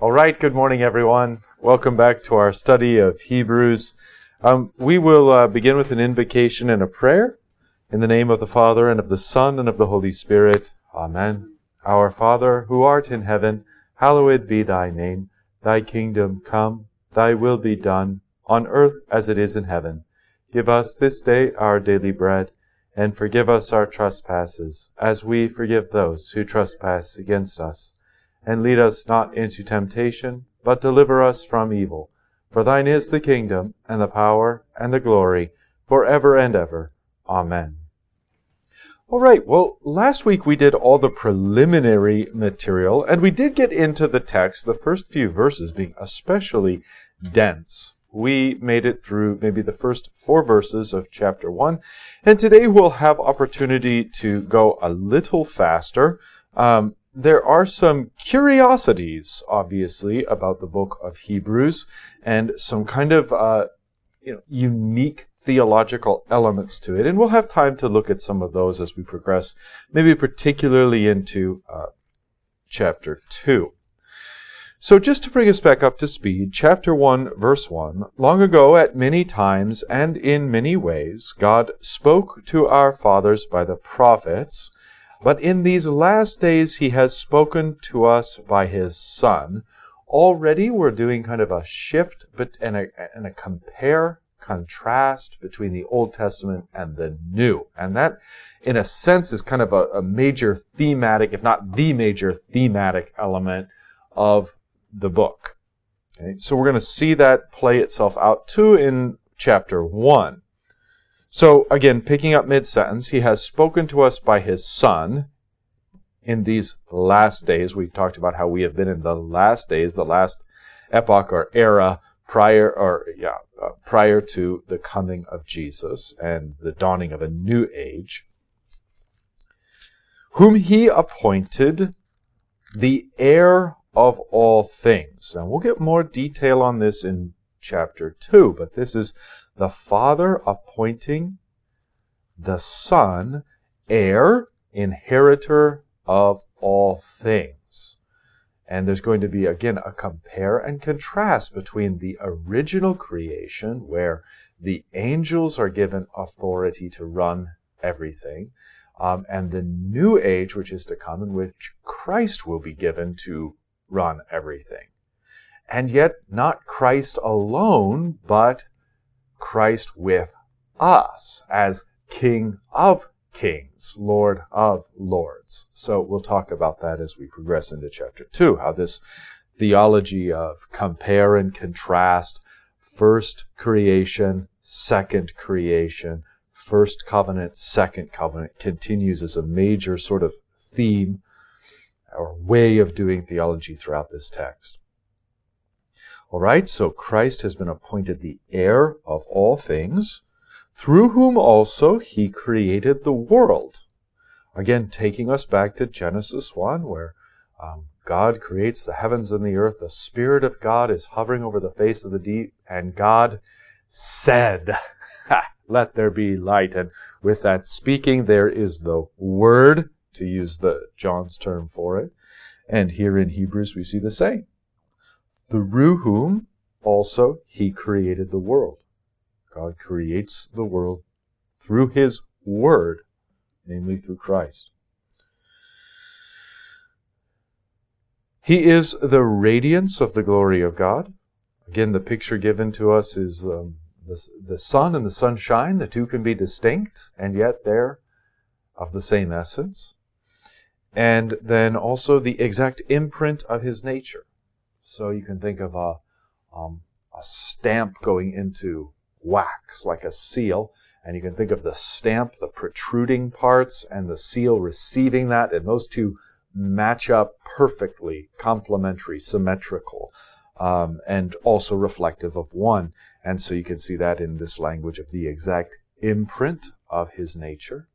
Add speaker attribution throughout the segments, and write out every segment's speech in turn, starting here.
Speaker 1: All right, good morning, everyone. Welcome back to our study of Hebrews. Um, we will uh, begin with an invocation and a prayer. In the name of the Father, and of the Son, and of the Holy Spirit. Amen. Our Father, who art in heaven, hallowed be thy name. Thy kingdom come, thy will be done, on earth as it is in heaven. Give us this day our daily bread, and forgive us our trespasses, as we forgive those who trespass against us and lead us not into temptation, but deliver us from evil. For thine is the kingdom, and the power, and the glory, for ever and ever. Amen. All right, well, last week we did all the preliminary material, and we did get into the text, the first few verses being especially dense. We made it through maybe the first four verses of chapter one, and today we'll have opportunity to go a little faster. Um, there are some curiosities, obviously, about the book of Hebrews, and some kind of uh, you know, unique theological elements to it. And we'll have time to look at some of those as we progress, maybe particularly into uh, chapter 2. So, just to bring us back up to speed, chapter 1, verse 1 Long ago, at many times and in many ways, God spoke to our fathers by the prophets. But in these last days, he has spoken to us by his Son. Already, we're doing kind of a shift but, and, a, and a compare contrast between the Old Testament and the New. And that, in a sense, is kind of a, a major thematic, if not the major thematic element of the book. Okay? So we're going to see that play itself out too in chapter 1. So again, picking up mid sentence, he has spoken to us by his son in these last days. We talked about how we have been in the last days, the last epoch or era prior or yeah, uh, prior to the coming of Jesus and the dawning of a new age, whom he appointed the heir of all things. And we'll get more detail on this in chapter 2, but this is the Father appointing the Son heir, inheritor of all things. And there's going to be, again, a compare and contrast between the original creation, where the angels are given authority to run everything, um, and the new age, which is to come, in which Christ will be given to run everything. And yet, not Christ alone, but Christ with us as King of kings, Lord of lords. So we'll talk about that as we progress into chapter 2, how this theology of compare and contrast, first creation, second creation, first covenant, second covenant continues as a major sort of theme or way of doing theology throughout this text. All right, so Christ has been appointed the heir of all things, through whom also he created the world. Again, taking us back to Genesis 1, where um, God creates the heavens and the earth. The Spirit of God is hovering over the face of the deep, and God said, Let there be light. And with that speaking, there is the Word, to use the John's term for it. And here in Hebrews, we see the same through whom also he created the world. God creates the world through his word, namely through Christ. He is the radiance of the glory of God. Again, the picture given to us is um, the, the sun and the sunshine. The two can be distinct, and yet they're of the same essence. And then also the exact imprint of his nature. So you can think of a, um, a stamp going into wax, like a seal, and you can think of the stamp, the protruding parts, and the seal receiving that, and those two match up perfectly, complementary, symmetrical, um, and also reflective of one. And so you can see that in this language of the exact imprint of his nature.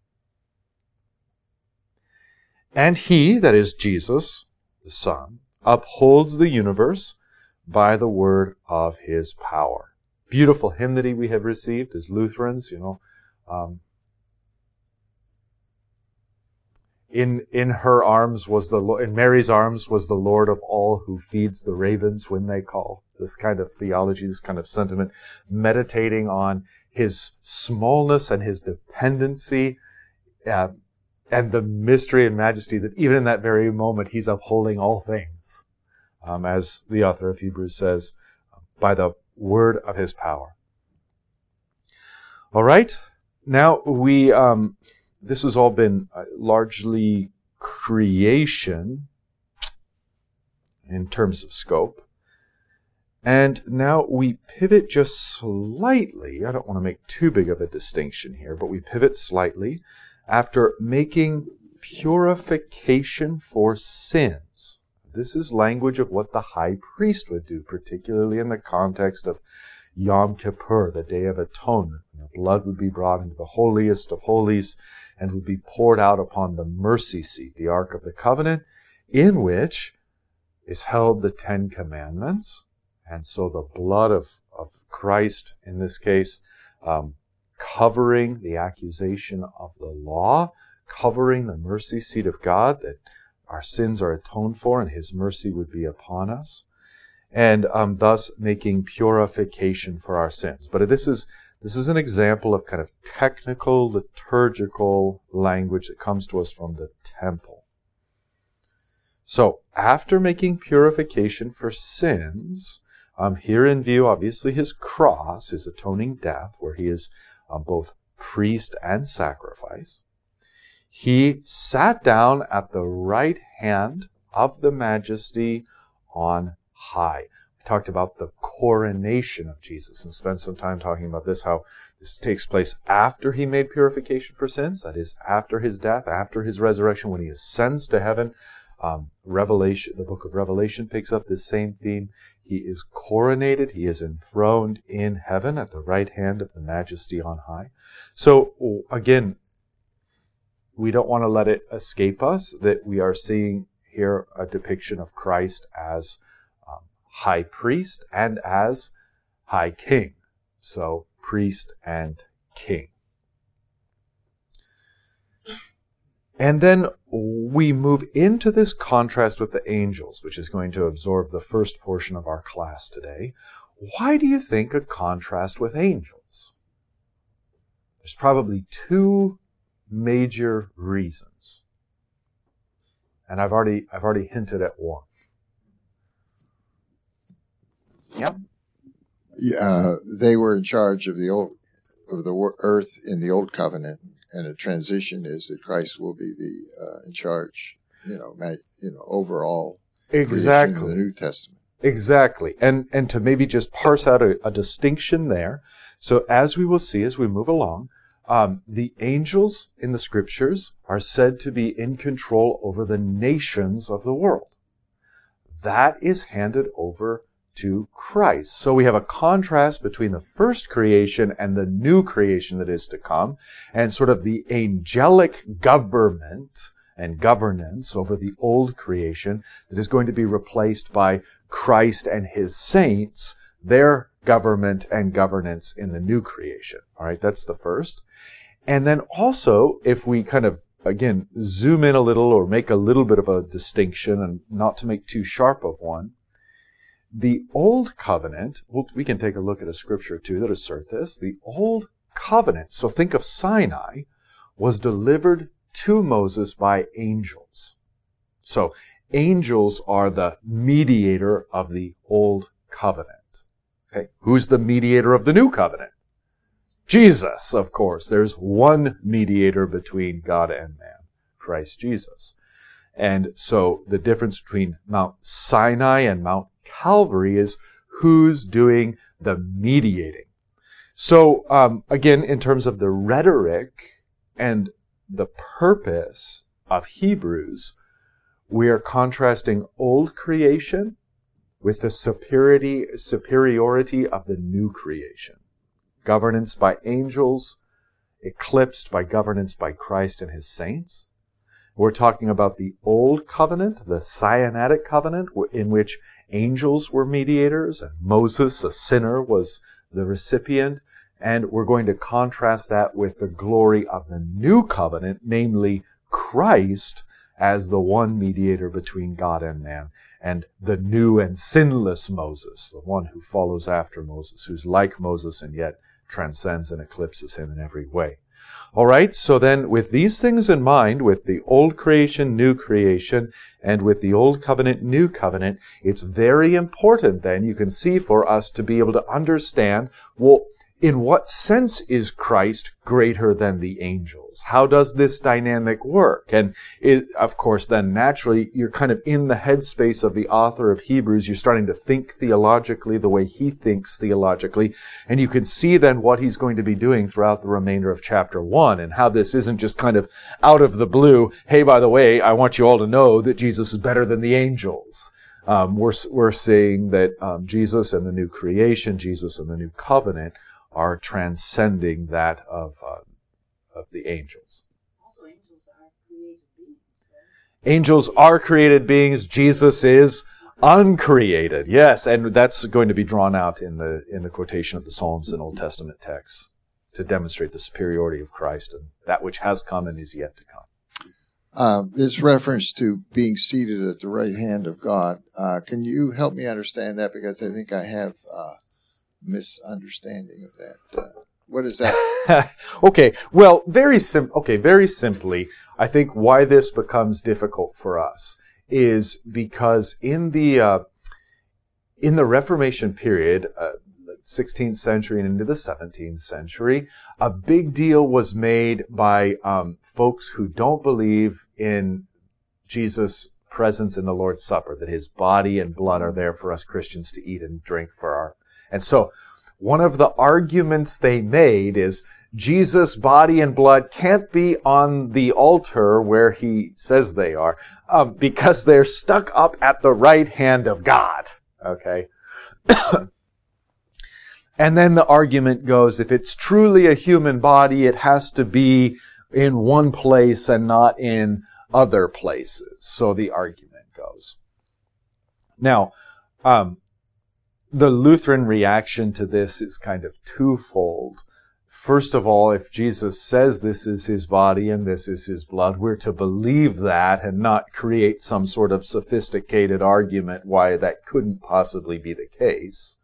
Speaker 1: And he, that is Jesus, the Son, upholds the universe by the word of his power. Beautiful hymnody we have received as Lutherans, you know. Um, in in her arms was the in Mary's arms was the Lord of all who feeds the ravens when they call. This kind of theology, this kind of sentiment, meditating on his smallness and his dependency, uh, and the mystery and majesty that even in that very moment he's upholding all things, um, as the author of Hebrews says, by the word of his power. All right, now we. Um, this has all been uh, largely creation in terms of scope. And now we pivot just slightly. I don't want to make too big of a distinction here, but we pivot slightly after making purification for sins. This is language of what the high priest would do, particularly in the context of Yom Kippur, the Day of Atonement. The blood would be brought into the holiest of holies and would be poured out upon the mercy seat, the Ark of the Covenant, in which is held the Ten Commandments. And so the blood of, of Christ, in this case, um, covering the accusation of the law, covering the mercy seat of God, that our sins are atoned for and his mercy would be upon us and um, thus making purification for our sins. But this is this is an example of kind of technical liturgical language that comes to us from the temple. So after making purification for sins, um, here in view, obviously, his cross, his atoning death, where he is um, both priest and sacrifice. He sat down at the right hand of the majesty on high. We talked about the coronation of Jesus and spent some time talking about this, how this takes place after he made purification for sins, that is, after his death, after his resurrection, when he ascends to heaven. Um, Revelation, the book of Revelation picks up this same theme. He is coronated, he is enthroned in heaven at the right hand of the majesty on high. So, again, we don't want to let it escape us that we are seeing here a depiction of Christ as um, high priest and as high king. So, priest and king. And then we move into this contrast with the angels, which is going to absorb the first portion of our class today. Why do you think a contrast with angels? There's probably two major reasons. And I've already, I've already hinted at one.
Speaker 2: Yep. Yeah, uh, they were in charge of the old of the earth in the old covenant, and a transition is that Christ will be the uh, in charge. You know, you know, overall
Speaker 1: exactly
Speaker 2: the New Testament.
Speaker 1: Exactly, and and to maybe just parse out a, a distinction there. So as we will see as we move along, um, the angels in the scriptures are said to be in control over the nations of the world. That is handed over to Christ. So we have a contrast between the first creation and the new creation that is to come, and sort of the angelic government and governance over the old creation that is going to be replaced by Christ and his saints, their government and governance in the new creation. All right, that's the first. And then also, if we kind of again zoom in a little or make a little bit of a distinction and not to make too sharp of one, the Old Covenant, we can take a look at a scripture too that assert this. The Old Covenant, so think of Sinai, was delivered to Moses by angels. So angels are the mediator of the Old Covenant. Okay, who's the mediator of the New Covenant? Jesus, of course. There's one mediator between God and man, Christ Jesus. And so the difference between Mount Sinai and Mount Calvary is who's doing the mediating. So, um, again, in terms of the rhetoric and the purpose of Hebrews, we are contrasting old creation with the superiority, superiority of the new creation. Governance by angels, eclipsed by governance by Christ and his saints. We're talking about the Old Covenant, the Sinaitic Covenant, in which angels were mediators and Moses, a sinner, was the recipient. And we're going to contrast that with the glory of the New Covenant, namely Christ, as the one mediator between God and man, and the new and sinless Moses, the one who follows after Moses, who's like Moses and yet transcends and eclipses him in every way. All right, so then with these things in mind, with the old creation, new creation, and with the old covenant, new covenant, it's very important then, you can see, for us to be able to understand, well, in what sense is Christ greater than the angels? How does this dynamic work? And it, of course, then naturally, you're kind of in the headspace of the author of Hebrews. You're starting to think theologically the way he thinks theologically. And you can see then what he's going to be doing throughout the remainder of chapter one and how this isn't just kind of out of the blue. Hey, by the way, I want you all to know that Jesus is better than the angels. Um, we're, we're saying that um, Jesus and the new creation, Jesus and the new covenant, are transcending that of, uh, of the angels.
Speaker 3: Also, angels are created beings. Right?
Speaker 1: Angels are created beings. Jesus is uncreated. Yes, and that's going to be drawn out in the in the quotation of the Psalms and Old Testament texts to demonstrate the superiority of Christ and that which has come and is yet to come.
Speaker 2: Uh, this reference to being seated at the right hand of God. Uh, can you help me understand that? Because I think I have uh, misunderstanding of that. Uh, what is that?
Speaker 1: okay, well, very sim- okay, very simply, I think why this becomes difficult for us is because in the uh, in the Reformation period, uh, 16th century and into the 17th century, a big deal was made by um, folks who don't believe in Jesus' presence in the Lord's Supper, that his body and blood are there for us Christians to eat and drink for our and so one of the arguments they made is Jesus' body and blood can't be on the altar where he says they are um, because they're stuck up at the right hand of God. Okay. and then the argument goes if it's truly a human body, it has to be in one place and not in other places. So the argument goes. Now, um, the Lutheran reaction to this is kind of twofold. First of all, if Jesus says this is his body and this is his blood, we're to believe that and not create some sort of sophisticated argument why that couldn't possibly be the case.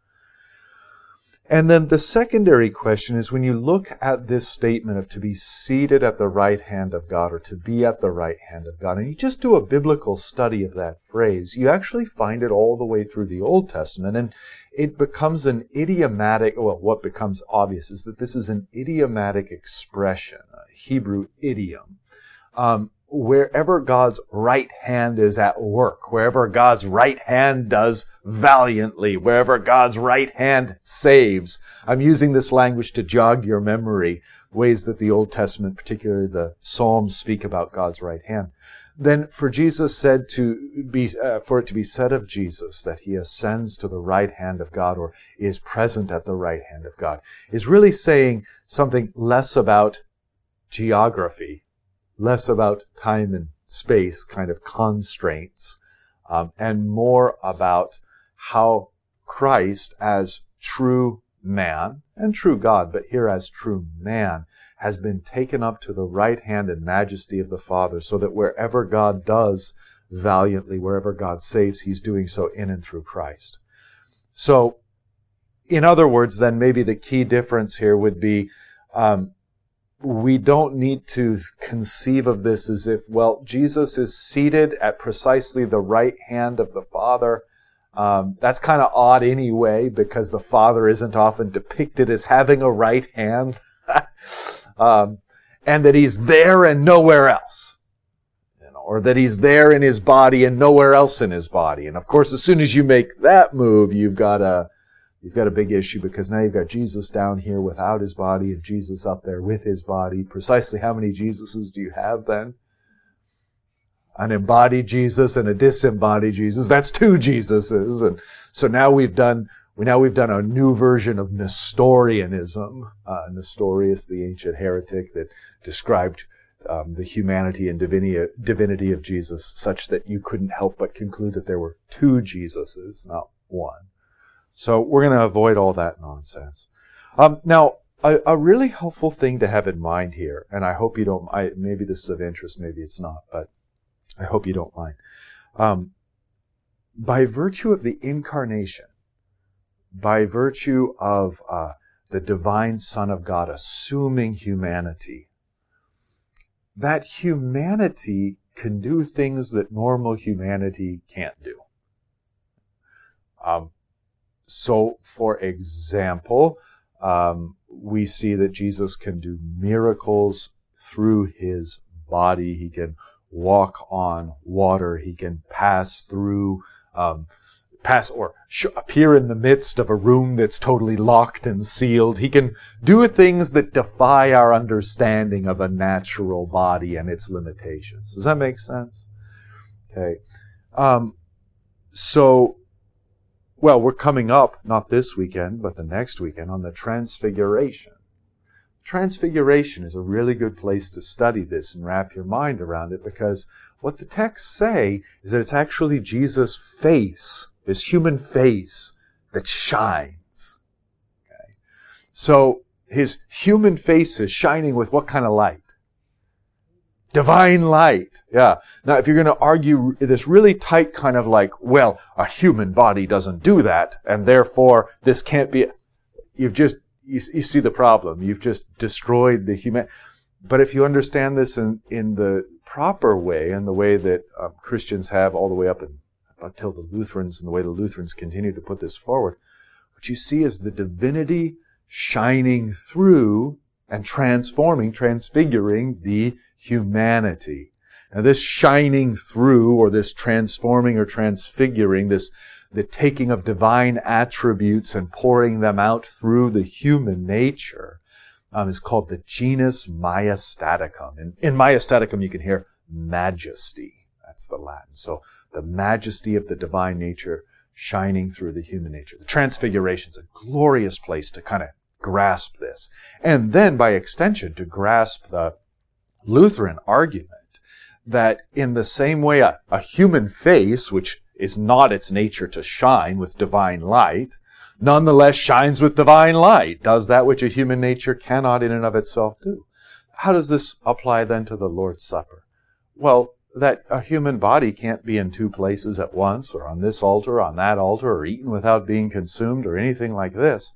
Speaker 1: And then the secondary question is when you look at this statement of to be seated at the right hand of God or to be at the right hand of God, and you just do a biblical study of that phrase, you actually find it all the way through the Old Testament. And it becomes an idiomatic, well, what becomes obvious is that this is an idiomatic expression, a Hebrew idiom. Um, wherever God's right hand is at work, wherever God's right hand does valiantly, wherever God's right hand saves. I'm using this language to jog your memory, ways that the Old Testament, particularly the Psalms, speak about God's right hand. Then for Jesus said to be, uh, for it to be said of Jesus that he ascends to the right hand of God or is present at the right hand of God is really saying something less about geography less about time and space kind of constraints, um, and more about how Christ, as true man and true God, but here as true man, has been taken up to the right hand and majesty of the Father, so that wherever God does valiantly, wherever God saves, he's doing so in and through Christ. So, in other words, then maybe the key difference here would be um, we don't need to conceive of this as if, well, Jesus is seated at precisely the right hand of the Father. Um, that's kind of odd anyway, because the Father isn't often depicted as having a right hand, um, and that He's there and nowhere else, you know, or that He's there in His body and nowhere else in His body. And of course, as soon as you make that move, you've got a You've got a big issue because now you've got Jesus down here without his body and Jesus up there with his body. Precisely how many Jesuses do you have then? An embodied Jesus and a disembodied Jesus. That's two Jesuses. And so now we've done, we now we've done a new version of Nestorianism. Uh, Nestorius, the ancient heretic that described um, the humanity and divinity, divinity of Jesus such that you couldn't help but conclude that there were two Jesuses, not one. So we're going to avoid all that nonsense. Um, now, a, a, really helpful thing to have in mind here, and I hope you don't, I, maybe this is of interest, maybe it's not, but I hope you don't mind. Um, by virtue of the incarnation, by virtue of uh, the divine Son of God assuming humanity, that humanity can do things that normal humanity can't do. Um, so, for example, um, we see that Jesus can do miracles through his body. He can walk on water. He can pass through, um, pass or sh- appear in the midst of a room that's totally locked and sealed. He can do things that defy our understanding of a natural body and its limitations. Does that make sense? Okay. Um, so well, we're coming up, not this weekend, but the next weekend, on the Transfiguration. Transfiguration is a really good place to study this and wrap your mind around it because what the texts say is that it's actually Jesus' face, his human face, that shines. Okay? So his human face is shining with what kind of light? Divine light. Yeah. Now, if you're going to argue this really tight kind of like, well, a human body doesn't do that, and therefore this can't be, you've just, you, you see the problem. You've just destroyed the human. But if you understand this in, in the proper way, and the way that uh, Christians have all the way up in, until the Lutherans, and the way the Lutherans continue to put this forward, what you see is the divinity shining through and transforming, transfiguring the humanity. Now this shining through or this transforming or transfiguring, this the taking of divine attributes and pouring them out through the human nature um, is called the genus majestaticum. In, in majestaticum, you can hear majesty. That's the Latin. So the majesty of the divine nature shining through the human nature. The transfiguration is a glorious place to kind of grasp this. And then by extension to grasp the Lutheran argument that in the same way a, a human face, which is not its nature to shine with divine light, nonetheless shines with divine light, does that which a human nature cannot in and of itself do. How does this apply then to the Lord's Supper? Well, that a human body can't be in two places at once, or on this altar, on that altar, or eaten without being consumed, or anything like this.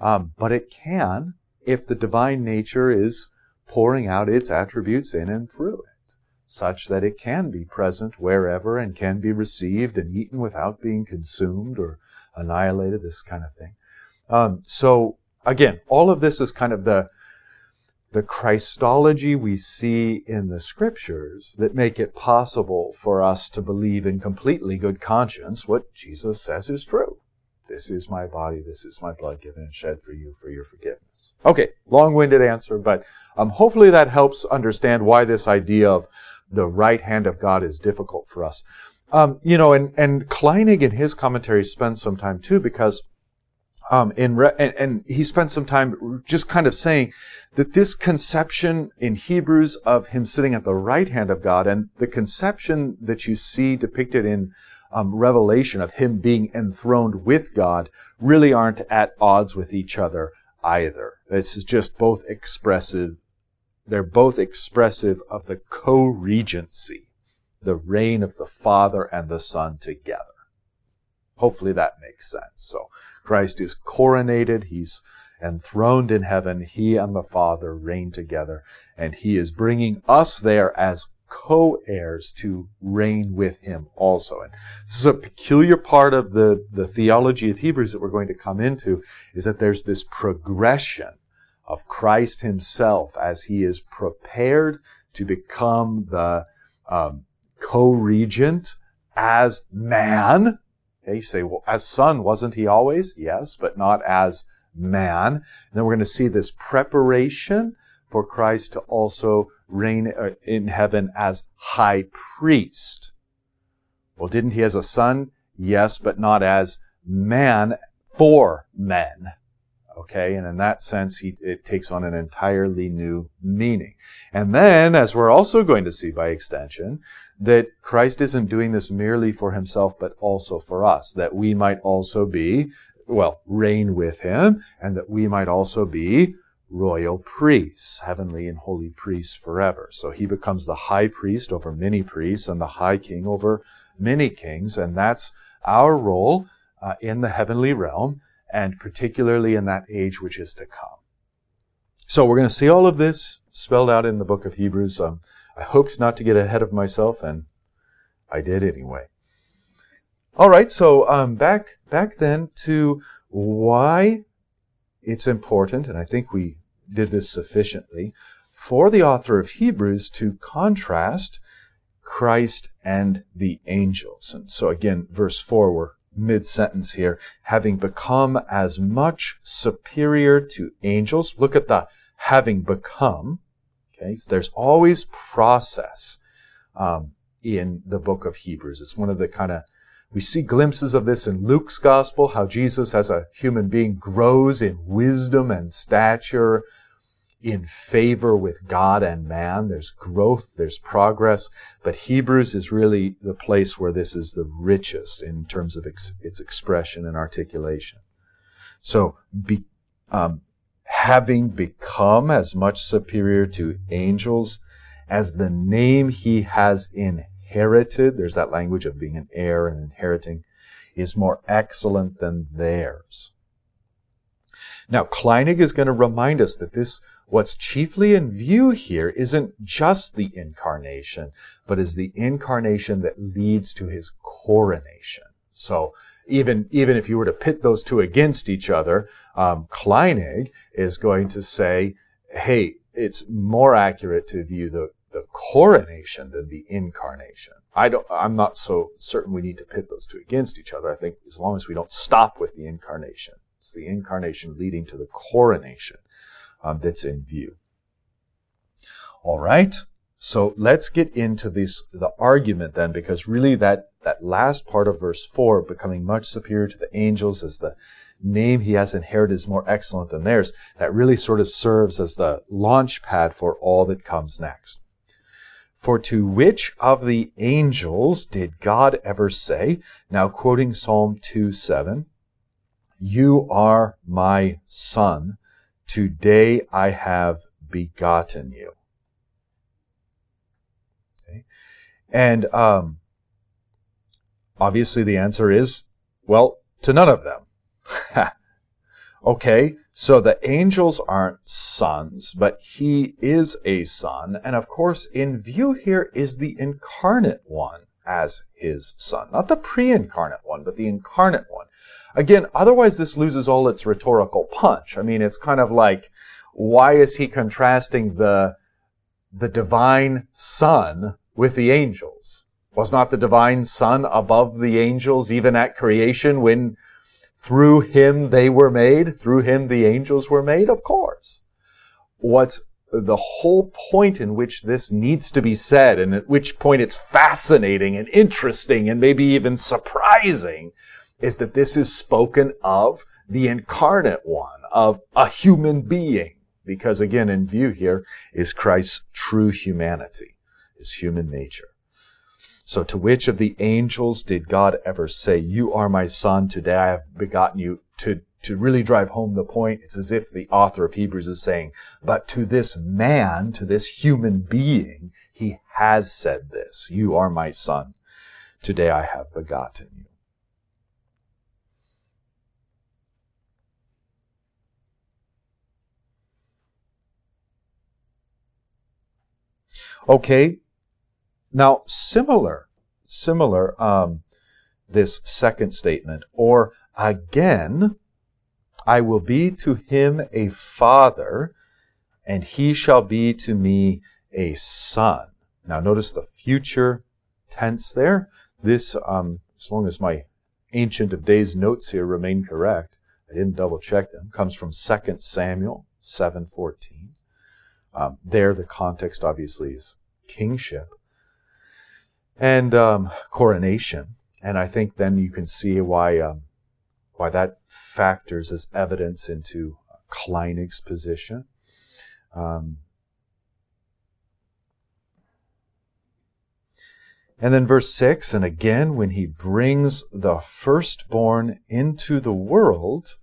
Speaker 1: Um, but it can if the divine nature is pouring out its attributes in and through it, such that it can be present wherever and can be received and eaten without being consumed or annihilated, this kind of thing. Um, so again, all of this is kind of the the Christology we see in the scriptures that make it possible for us to believe in completely good conscience what Jesus says is true. This is my body, this is my blood given and shed for you for your forgiveness. Okay, long winded answer, but um, hopefully that helps understand why this idea of the right hand of God is difficult for us. Um, you know, and, and Kleinig in his commentary spends some time too because um, in re- and, and, he spent some time just kind of saying that this conception in Hebrews of him sitting at the right hand of God and the conception that you see depicted in um, revelation of him being enthroned with God really aren't at odds with each other either. This is just both expressive. They're both expressive of the co-regency, the reign of the Father and the Son together. Hopefully that makes sense. So Christ is coronated. He's enthroned in heaven. He and the Father reign together and he is bringing us there as co-heirs to reign with him also. And this is a peculiar part of the, the theology of Hebrews that we're going to come into, is that there's this progression of Christ himself as he is prepared to become the um, co-regent as man. Okay, you say, well, as son, wasn't he always? Yes, but not as man. And then we're going to see this preparation for Christ to also reign uh, in heaven as high priest. Well, didn't he as a son? Yes, but not as man for men. Okay, and in that sense, he, it takes on an entirely new meaning. And then, as we're also going to see by extension, that Christ isn't doing this merely for himself, but also for us, that we might also be, well, reign with him, and that we might also be royal priests, heavenly and holy priests forever. So he becomes the high priest over many priests and the high king over many kings. And that's our role uh, in the heavenly realm and particularly in that age which is to come. So we're going to see all of this spelled out in the book of Hebrews. Um, I hoped not to get ahead of myself and I did anyway. All right. So, um, back, back then to why it's important, and I think we did this sufficiently, for the author of Hebrews to contrast Christ and the angels. And so again, verse 4, we're mid sentence here, having become as much superior to angels. Look at the having become. Okay, so there's always process um, in the book of Hebrews. It's one of the kind of we see glimpses of this in Luke's gospel, how Jesus as a human being grows in wisdom and stature, in favor with God and man. There's growth, there's progress, but Hebrews is really the place where this is the richest in terms of ex- its expression and articulation. So, be, um, having become as much superior to angels as the name he has in inherited, there's that language of being an heir and inheriting, is more excellent than theirs. Now, Kleinig is going to remind us that this, what's chiefly in view here isn't just the incarnation, but is the incarnation that leads to his coronation. So, even, even if you were to pit those two against each other, um, Kleinig is going to say, hey, it's more accurate to view the, the coronation than the incarnation. I don't, I'm not so certain we need to pit those two against each other. I think as long as we don't stop with the incarnation, it's the incarnation leading to the coronation um, that's in view. All right. So let's get into this, the argument then, because really that, that last part of verse four, becoming much superior to the angels as the name he has inherited is more excellent than theirs, that really sort of serves as the launch pad for all that comes next. For to which of the angels did God ever say, now quoting Psalm 2 7, You are my son. Today I have begotten you. Okay. And um, obviously the answer is, well, to none of them. okay, so the angels aren't sons, but he is a son. And of course, in view here is the incarnate one as his son. Not the pre-incarnate one, but the incarnate one. Again, otherwise this loses all its rhetorical punch. I mean, it's kind of like, why is he contrasting the, the divine son with the angels? Was not the divine son above the angels even at creation when through him they were made. Through him the angels were made. Of course. What's the whole point in which this needs to be said and at which point it's fascinating and interesting and maybe even surprising is that this is spoken of the incarnate one, of a human being. Because again, in view here is Christ's true humanity, his human nature. So to which of the angels did God ever say, You are my son, today I have begotten you? To, to really drive home the point, it's as if the author of Hebrews is saying, But to this man, to this human being, he has said this, You are my son, today I have begotten you. Okay, now, similar, similar, um, this second statement, or again, I will be to him a father, and he shall be to me a son. Now, notice the future tense there. This, um, as long as my Ancient of Days notes here remain correct, I didn't double check them, comes from 2 Samuel 7.14. Um, there, the context obviously is kingship and um, coronation. And I think then you can see why um, why that factors as evidence into Kleinig's position. Um, and then verse 6 and again, when he brings the firstborn into the world,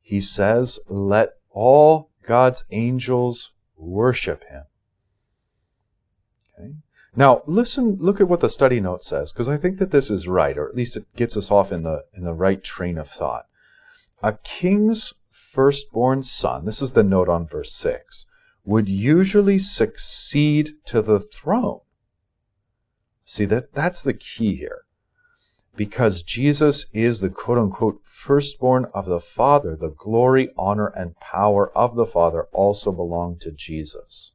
Speaker 1: he says, Let all God's angels worship him. Now, listen, look at what the study note says, because I think that this is right, or at least it gets us off in the, in the right train of thought. A king's firstborn son, this is the note on verse 6, would usually succeed to the throne. See, that, that's the key here. Because Jesus is the quote unquote firstborn of the Father, the glory, honor, and power of the Father also belong to Jesus.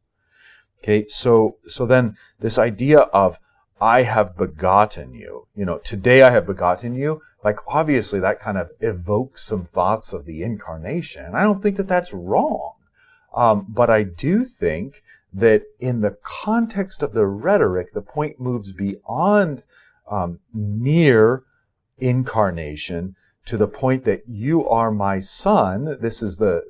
Speaker 1: Okay, so, so then this idea of I have begotten you, you know, today I have begotten you, like obviously that kind of evokes some thoughts of the incarnation. I don't think that that's wrong. Um, but I do think that in the context of the rhetoric, the point moves beyond um, mere incarnation to the point that you are my son. This is the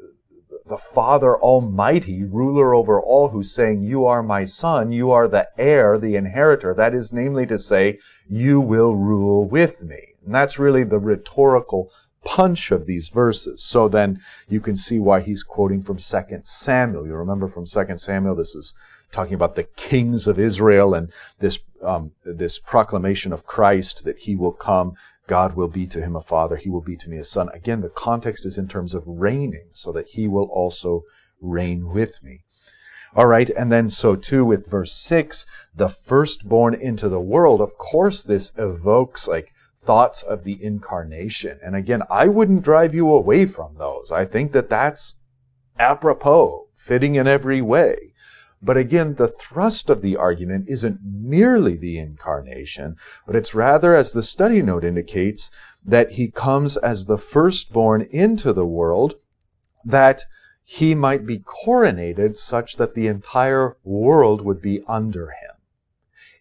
Speaker 1: the Father Almighty, ruler over all, who's saying, You are my son, you are the heir, the inheritor. That is, namely, to say, You will rule with me. And that's really the rhetorical punch of these verses. So then you can see why he's quoting from 2 Samuel. You remember from 2 Samuel, this is talking about the kings of Israel and this, um, this proclamation of Christ that he will come. God will be to him a father. He will be to me a son. Again, the context is in terms of reigning so that he will also reign with me. All right. And then so too with verse six, the firstborn into the world. Of course, this evokes like thoughts of the incarnation. And again, I wouldn't drive you away from those. I think that that's apropos, fitting in every way. But again, the thrust of the argument isn't merely the incarnation, but it's rather, as the study note indicates, that he comes as the firstborn into the world, that he might be coronated such that the entire world would be under him,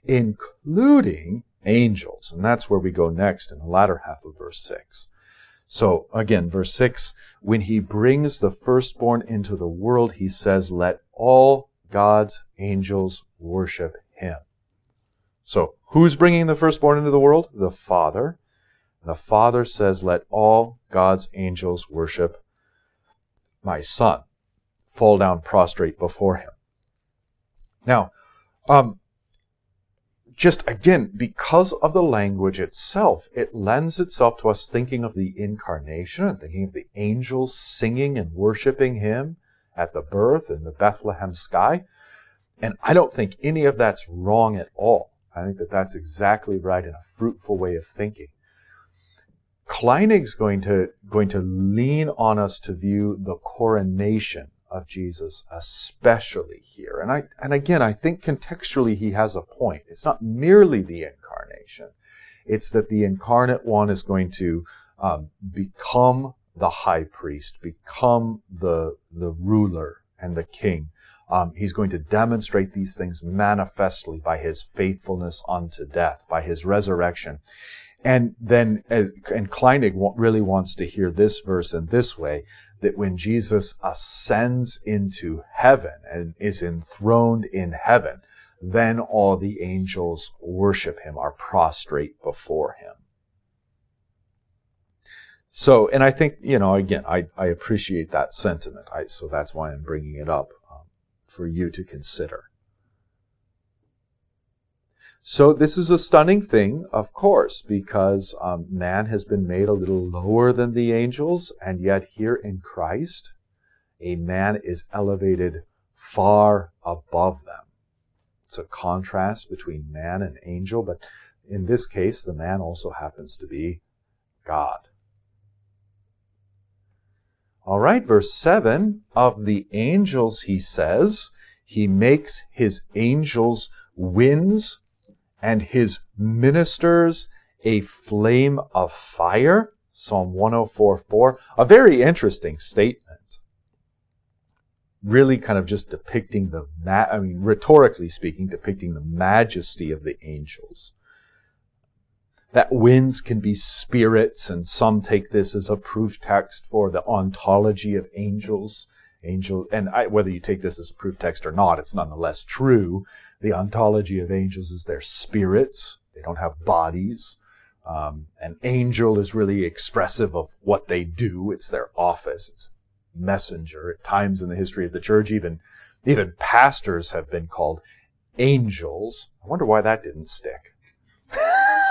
Speaker 1: including angels. And that's where we go next in the latter half of verse 6. So again, verse 6, when he brings the firstborn into the world, he says, let all God's angels worship him. So, who's bringing the firstborn into the world? The Father. The Father says, Let all God's angels worship my Son. Fall down prostrate before him. Now, um, just again, because of the language itself, it lends itself to us thinking of the incarnation and thinking of the angels singing and worshiping him at the birth in the Bethlehem sky. And I don't think any of that's wrong at all. I think that that's exactly right and a fruitful way of thinking. Kleinig's going to, going to lean on us to view the coronation of Jesus, especially here. And I, and again, I think contextually he has a point. It's not merely the incarnation. It's that the incarnate one is going to um, become the high priest, become the, the ruler and the king. Um, he's going to demonstrate these things manifestly by his faithfulness unto death, by his resurrection. And then, and Kleinig really wants to hear this verse in this way, that when Jesus ascends into heaven and is enthroned in heaven, then all the angels worship him, are prostrate before him. So, and I think, you know, again, I, I appreciate that sentiment. I, so that's why I'm bringing it up um, for you to consider. So this is a stunning thing, of course, because um, man has been made a little lower than the angels, and yet here in Christ, a man is elevated far above them. It's a contrast between man and angel, but in this case, the man also happens to be God. All right, verse 7 of the angels, he says, he makes his angels winds and his ministers a flame of fire. Psalm 104:4. A very interesting statement. Really kind of just depicting the, ma- I mean, rhetorically speaking, depicting the majesty of the angels that winds can be spirits, and some take this as a proof text for the ontology of angels. Angel, and I, whether you take this as a proof text or not, it's nonetheless true. The ontology of angels is their spirits; they don't have bodies. Um, an angel is really expressive of what they do; it's their office. It's messenger. At times in the history of the church, even, even pastors have been called angels. I wonder why that didn't stick.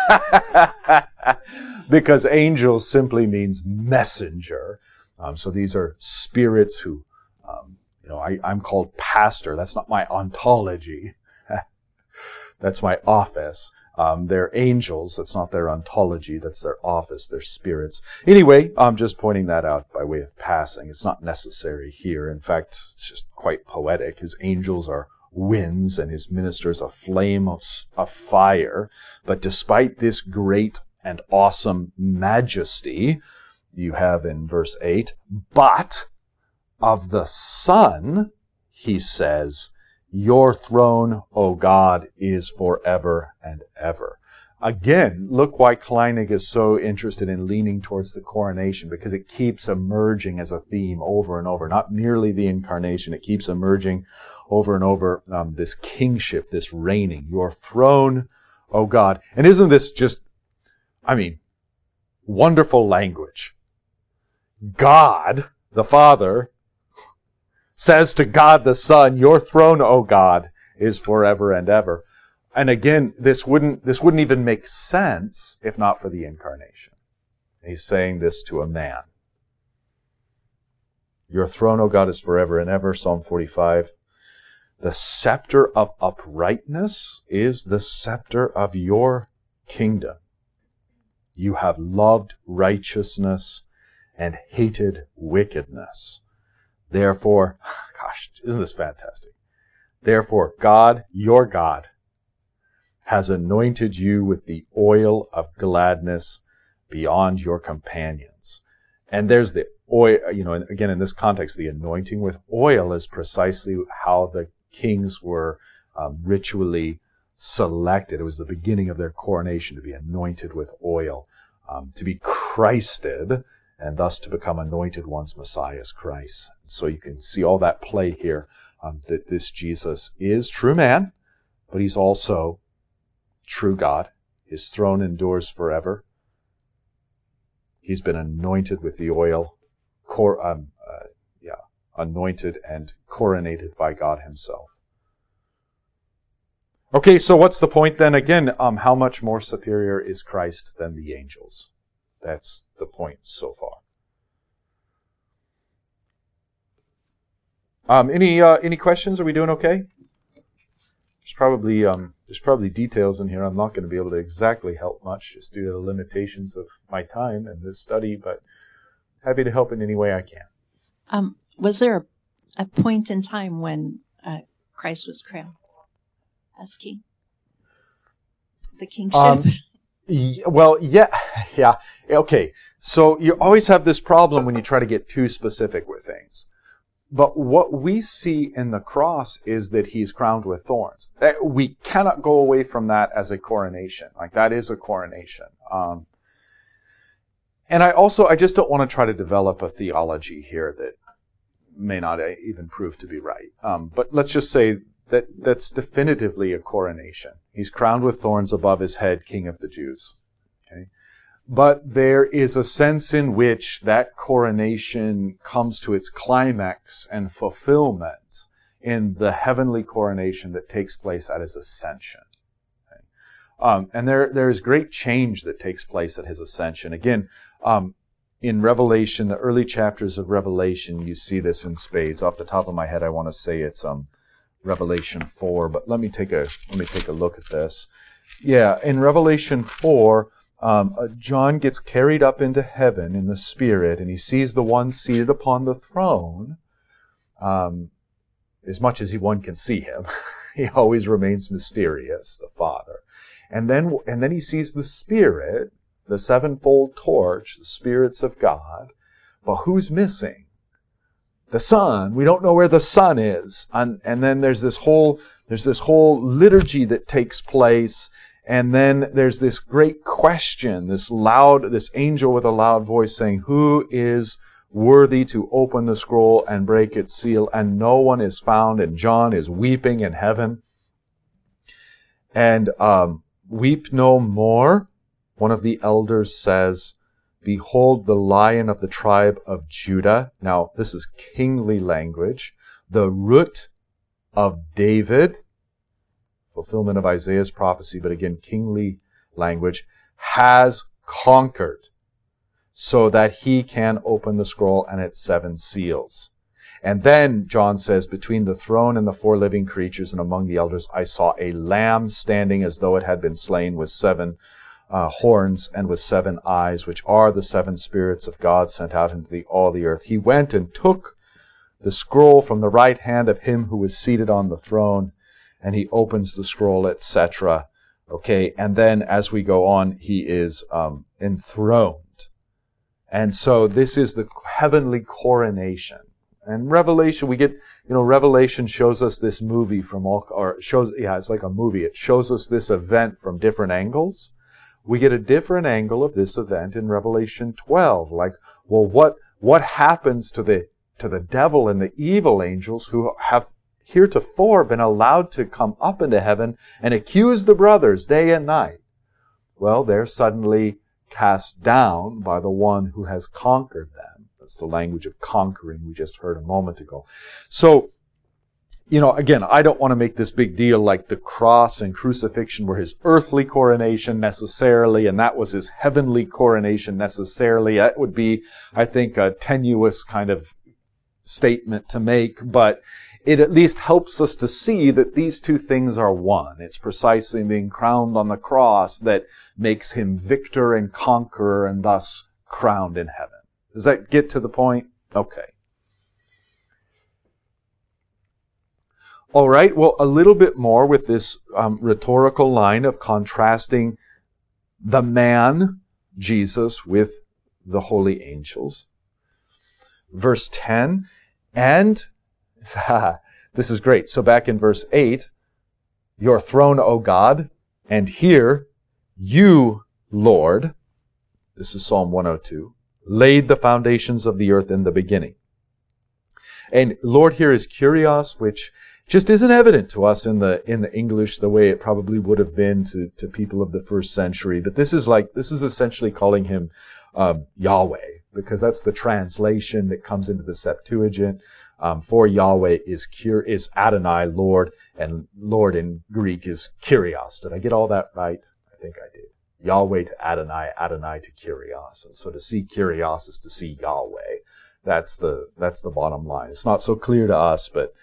Speaker 1: because angel simply means messenger. Um, so these are spirits who, um, you know, I, I'm called pastor. That's not my ontology. That's my office. Um, they're angels. That's not their ontology. That's their office. They're spirits. Anyway, I'm just pointing that out by way of passing. It's not necessary here. In fact, it's just quite poetic. His angels are winds and his ministers a flame of, of fire. But despite this great and awesome majesty, you have in verse 8, but of the Son, he says, your throne, O God, is forever and ever. Again, look why Kleinig is so interested in leaning towards the coronation, because it keeps emerging as a theme over and over. Not merely the incarnation, it keeps emerging over and over um, this kingship, this reigning. Your throne, O God. And isn't this just, I mean, wonderful language? God, the Father, says to God the Son, Your throne, O God, is forever and ever. And again, this wouldn't, this wouldn't even make sense if not for the incarnation. He's saying this to a man. Your throne, O God, is forever and ever. Psalm 45. The scepter of uprightness is the scepter of your kingdom. You have loved righteousness and hated wickedness. Therefore, gosh, isn't this fantastic? Therefore, God, your God, has anointed you with the oil of gladness beyond your companions. And there's the oil, you know, again, in this context, the anointing with oil is precisely how the kings were um, ritually selected. It was the beginning of their coronation to be anointed with oil, um, to be Christed, and thus to become anointed ones, Messiah's Christ. So you can see all that play here um, that this Jesus is true man, but he's also true God. His throne endures forever. He's been anointed with the oil, cor- um, uh, yeah, anointed and coronated by God Himself. Okay, so what's the point then? Again, um, how much more superior is Christ than the angels? That's the point so far. Um, any uh, any questions? Are we doing okay? There's probably um, there's probably details in here. I'm not going to be able to exactly help much just due to the limitations of my time and this study, but happy to help in any way I can.
Speaker 4: Um, was there a, a, point in time when uh, Christ was crowned as king? The kingship. Um,
Speaker 1: well, yeah, yeah. Okay. So you always have this problem when you try to get too specific with things. But what we see in the cross is that he's crowned with thorns. Eh, we cannot go away from that as a coronation. Like that is a coronation. Um, and I also, I just don't want to try to develop a theology here that may not eh, even prove to be right. Um, but let's just say that that's definitively a coronation. He's crowned with thorns above his head, King of the Jews. Okay? But there is a sense in which that coronation comes to its climax and fulfillment in the heavenly coronation that takes place at his ascension. Okay? Um, and there, there is great change that takes place at his ascension. Again, um, in Revelation, the early chapters of Revelation, you see this in spades. Off the top of my head, I want to say it's um, Revelation 4, but let me take a let me take a look at this. Yeah, in Revelation 4, um, uh, John gets carried up into heaven in the spirit, and he sees the one seated upon the throne. Um, as much as he, one can see him, he always remains mysterious, the Father. And then, and then he sees the Spirit, the sevenfold torch, the spirits of God. But who's missing? the Son. We don't know where the Son is. And, and then there's this whole, there's this whole liturgy that takes place. And then there's this great question, this loud, this angel with a loud voice saying, who is worthy to open the scroll and break its seal? And no one is found. And John is weeping in heaven. And, um, weep no more. One of the elders says, Behold the lion of the tribe of Judah. Now, this is kingly language. The root of David, fulfillment of Isaiah's prophecy, but again, kingly language, has conquered so that he can open the scroll and its seven seals. And then John says, between the throne and the four living creatures and among the elders, I saw a lamb standing as though it had been slain with seven uh, horns and with seven eyes, which are the seven spirits of God sent out into the, all the earth. He went and took the scroll from the right hand of him who was seated on the throne, and he opens the scroll, etc. Okay, and then as we go on, he is um, enthroned. And so this is the heavenly coronation. And Revelation, we get, you know, Revelation shows us this movie from all, or shows, yeah, it's like a movie. It shows us this event from different angles. We get a different angle of this event in Revelation 12. Like, well, what, what happens to the, to the devil and the evil angels who have heretofore been allowed to come up into heaven and accuse the brothers day and night? Well, they're suddenly cast down by the one who has conquered them. That's the language of conquering we just heard a moment ago. So, you know, again, I don't want to make this big deal like the cross and crucifixion were his earthly coronation necessarily, and that was his heavenly coronation necessarily. That would be, I think, a tenuous kind of statement to make, but it at least helps us to see that these two things are one. It's precisely being crowned on the cross that makes him victor and conqueror and thus crowned in heaven. Does that get to the point? Okay. All right, well, a little bit more with this um, rhetorical line of contrasting the man, Jesus, with the holy angels. Verse 10, and this is great. So back in verse 8, your throne, O God, and here, you, Lord, this is Psalm 102, laid the foundations of the earth in the beginning. And Lord here is kurios, which just isn't evident to us in the in the English the way it probably would have been to, to people of the first century. But this is like this is essentially calling him um, Yahweh because that's the translation that comes into the Septuagint um, for Yahweh is cure is Adonai, Lord, and Lord in Greek is Kyrios. Did I get all that right? I think I did. Yahweh to Adonai, Adonai to Kyrios. And so to see Kyrios is to see Yahweh. That's the that's the bottom line. It's not so clear to us, but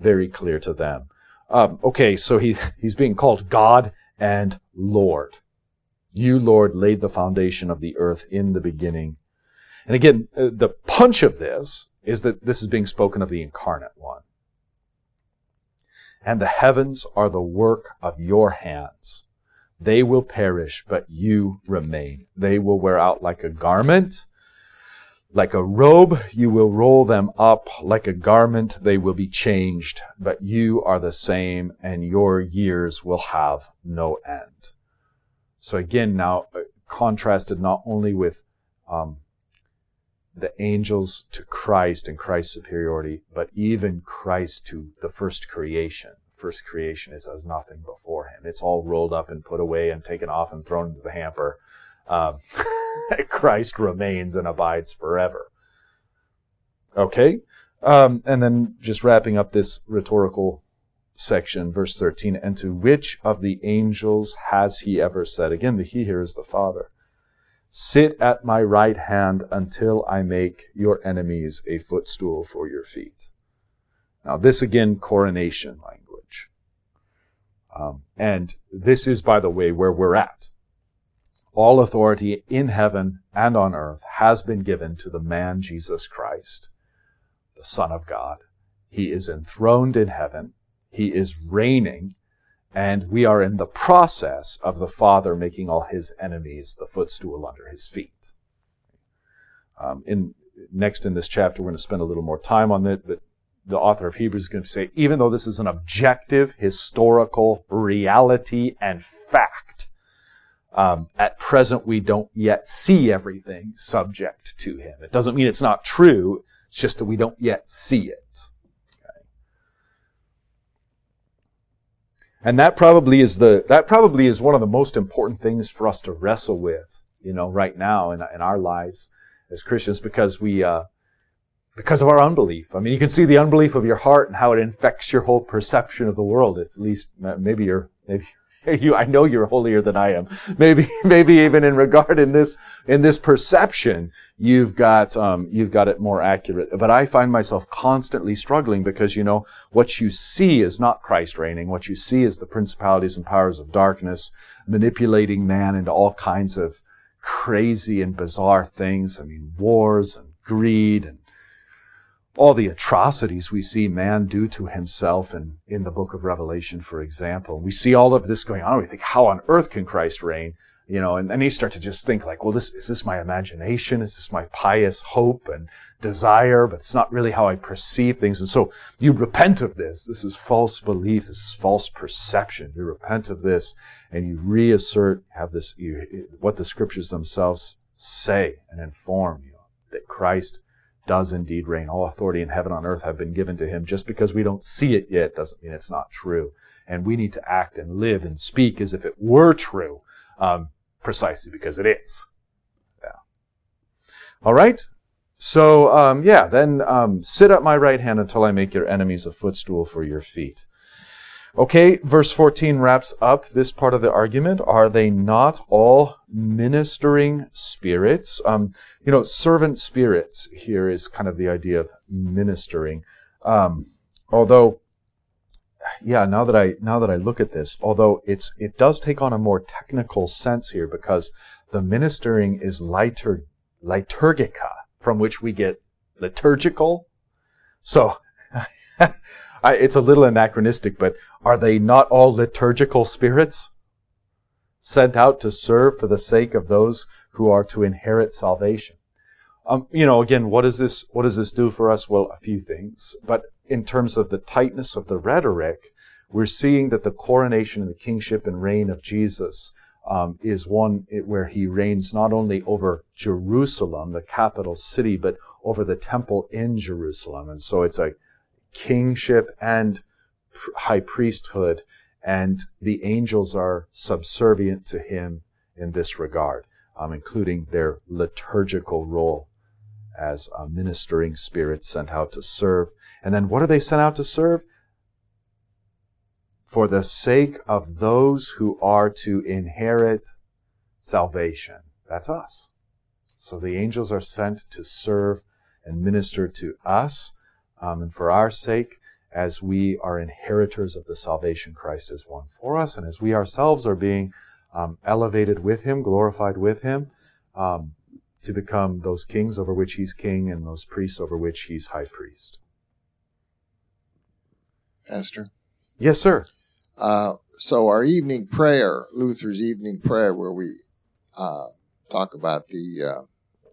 Speaker 1: very clear to them. Um, okay, so he, he's being called God and Lord. You, Lord, laid the foundation of the earth in the beginning. And again, uh, the punch of this is that this is being spoken of the incarnate one. And the heavens are the work of your hands. They will perish, but you remain. They will wear out like a garment. Like a robe, you will roll them up. Like a garment, they will be changed. But you are the same, and your years will have no end. So again, now uh, contrasted not only with um, the angels to Christ and Christ's superiority, but even Christ to the first creation. First creation is as nothing before him. It's all rolled up and put away and taken off and thrown into the hamper. Um, Christ remains and abides forever. Okay? Um, and then just wrapping up this rhetorical section, verse 13, and to which of the angels has he ever said? Again, the he here is the Father. Sit at my right hand until I make your enemies a footstool for your feet. Now, this again, coronation language. Um, and this is, by the way, where we're at. All authority in heaven and on earth has been given to the man Jesus Christ, the Son of God. He is enthroned in heaven. He is reigning and we are in the process of the Father making all his enemies the footstool under his feet. Um, in next in this chapter, we're going to spend a little more time on it, but the author of Hebrews is going to say, even though this is an objective historical reality and fact, um, at present we don't yet see everything subject to him. It doesn't mean it's not true. It's just that we don't yet see it. And that probably is the, that probably is one of the most important things for us to wrestle with you know, right now in, in our lives as Christians because we, uh, because of our unbelief. I mean, you can see the unbelief of your heart and how it infects your whole perception of the world. At least, maybe you're, maybe you, I know you're holier than I am. Maybe, maybe even in regard in this, in this perception, you've got, um, you've got it more accurate. But I find myself constantly struggling because, you know, what you see is not Christ reigning. What you see is the principalities and powers of darkness manipulating man into all kinds of crazy and bizarre things. I mean, wars and greed and all the atrocities we see man do to himself in, in the book of Revelation, for example. We see all of this going on. We think, how on earth can Christ reign? You know, and then you start to just think like, well, this, is this my imagination? Is this my pious hope and desire? But it's not really how I perceive things. And so you repent of this. This is false belief. This is false perception. You repent of this and you reassert, have this, you, what the scriptures themselves say and inform you that Christ does indeed reign. All authority in heaven and earth have been given to him. Just because we don't see it yet doesn't mean it's not true. And we need to act and live and speak as if it were true, um, precisely because it is. Yeah. All right. So, um, yeah, then um, sit at my right hand until I make your enemies a footstool for your feet. Okay, verse 14 wraps up this part of the argument. Are they not all ministering spirits? Um, you know, servant spirits here is kind of the idea of ministering. Um, although, yeah, now that I now that I look at this, although it's it does take on a more technical sense here because the ministering is litur, liturgica, from which we get liturgical. So I, it's a little anachronistic, but are they not all liturgical spirits sent out to serve for the sake of those who are to inherit salvation? Um, you know, again, what does this what does this do for us? Well, a few things, but in terms of the tightness of the rhetoric, we're seeing that the coronation and the kingship and reign of Jesus um, is one where he reigns not only over Jerusalem, the capital city, but over the temple in Jerusalem. And so it's a kingship and high priesthood, and the angels are subservient to him in this regard, um, including their liturgical role as a ministering spirits sent out to serve. And then what are they sent out to serve? For the sake of those who are to inherit salvation. That's us. So the angels are sent to serve and minister to us um, and for our sake, as we are inheritors of the salvation Christ has won for us, and as we ourselves are being um, elevated with Him, glorified with Him, um, to become those kings over which He's king and those priests over which He's high priest.
Speaker 2: Pastor?
Speaker 1: Yes, sir.
Speaker 2: Uh, so, our evening prayer, Luther's evening prayer, where we uh, talk about the, uh,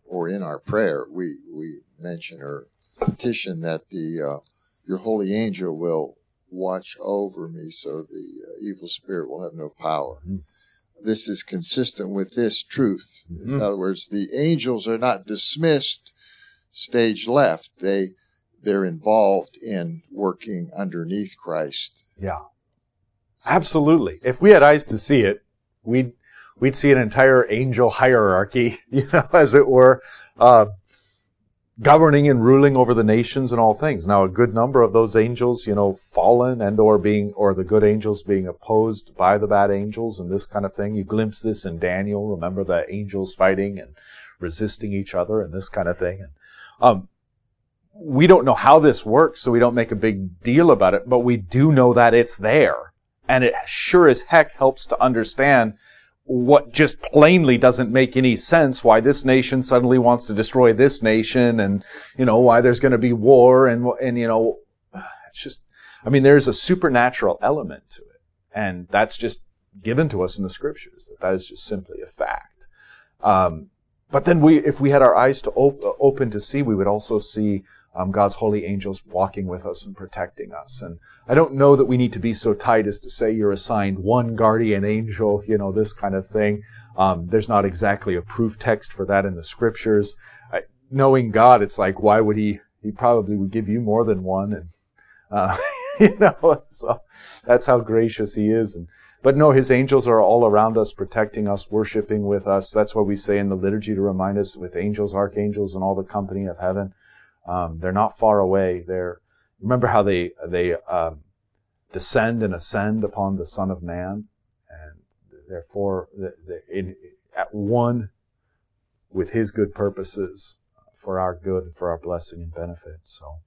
Speaker 2: or in our prayer, we, we mention or petition that the uh, your holy angel will watch over me so the uh, evil spirit will have no power. Mm-hmm. This is consistent with this truth. Mm-hmm. In other words, the angels are not dismissed stage left. They they're involved in working underneath Christ.
Speaker 1: Yeah. Absolutely. If we had eyes to see it, we'd we'd see an entire angel hierarchy, you know, as it were, uh, governing and ruling over the nations and all things. Now, a good number of those angels, you know, fallen and or being, or the good angels being opposed by the bad angels and this kind of thing. You glimpse this in Daniel. Remember the angels fighting and resisting each other and this kind of thing. And, um, we don't know how this works, so we don't make a big deal about it, but we do know that it's there. And it sure as heck helps to understand what just plainly doesn't make any sense why this nation suddenly wants to destroy this nation and you know why there's going to be war and and you know it's just i mean there's a supernatural element to it. And that's just given to us in the scriptures that that is just simply a fact. Um, but then we if we had our eyes to op- open to see we would also see um, God's holy angels walking with us and protecting us. And I don't know that we need to be so tight as to say you're assigned one guardian angel, you know, this kind of thing. Um, there's not exactly a proof text for that in the scriptures. I, knowing God, it's like, why would he? He probably would give you more than one. And, uh, you know, so that's how gracious he is. And But no, his angels are all around us, protecting us, worshiping with us. That's what we say in the liturgy to remind us with angels, archangels, and all the company of heaven. Um, they're not far away. They're remember how they they um, descend and ascend upon the Son of Man, and therefore in, at one with His good purposes for our good and for our blessing and benefit. So,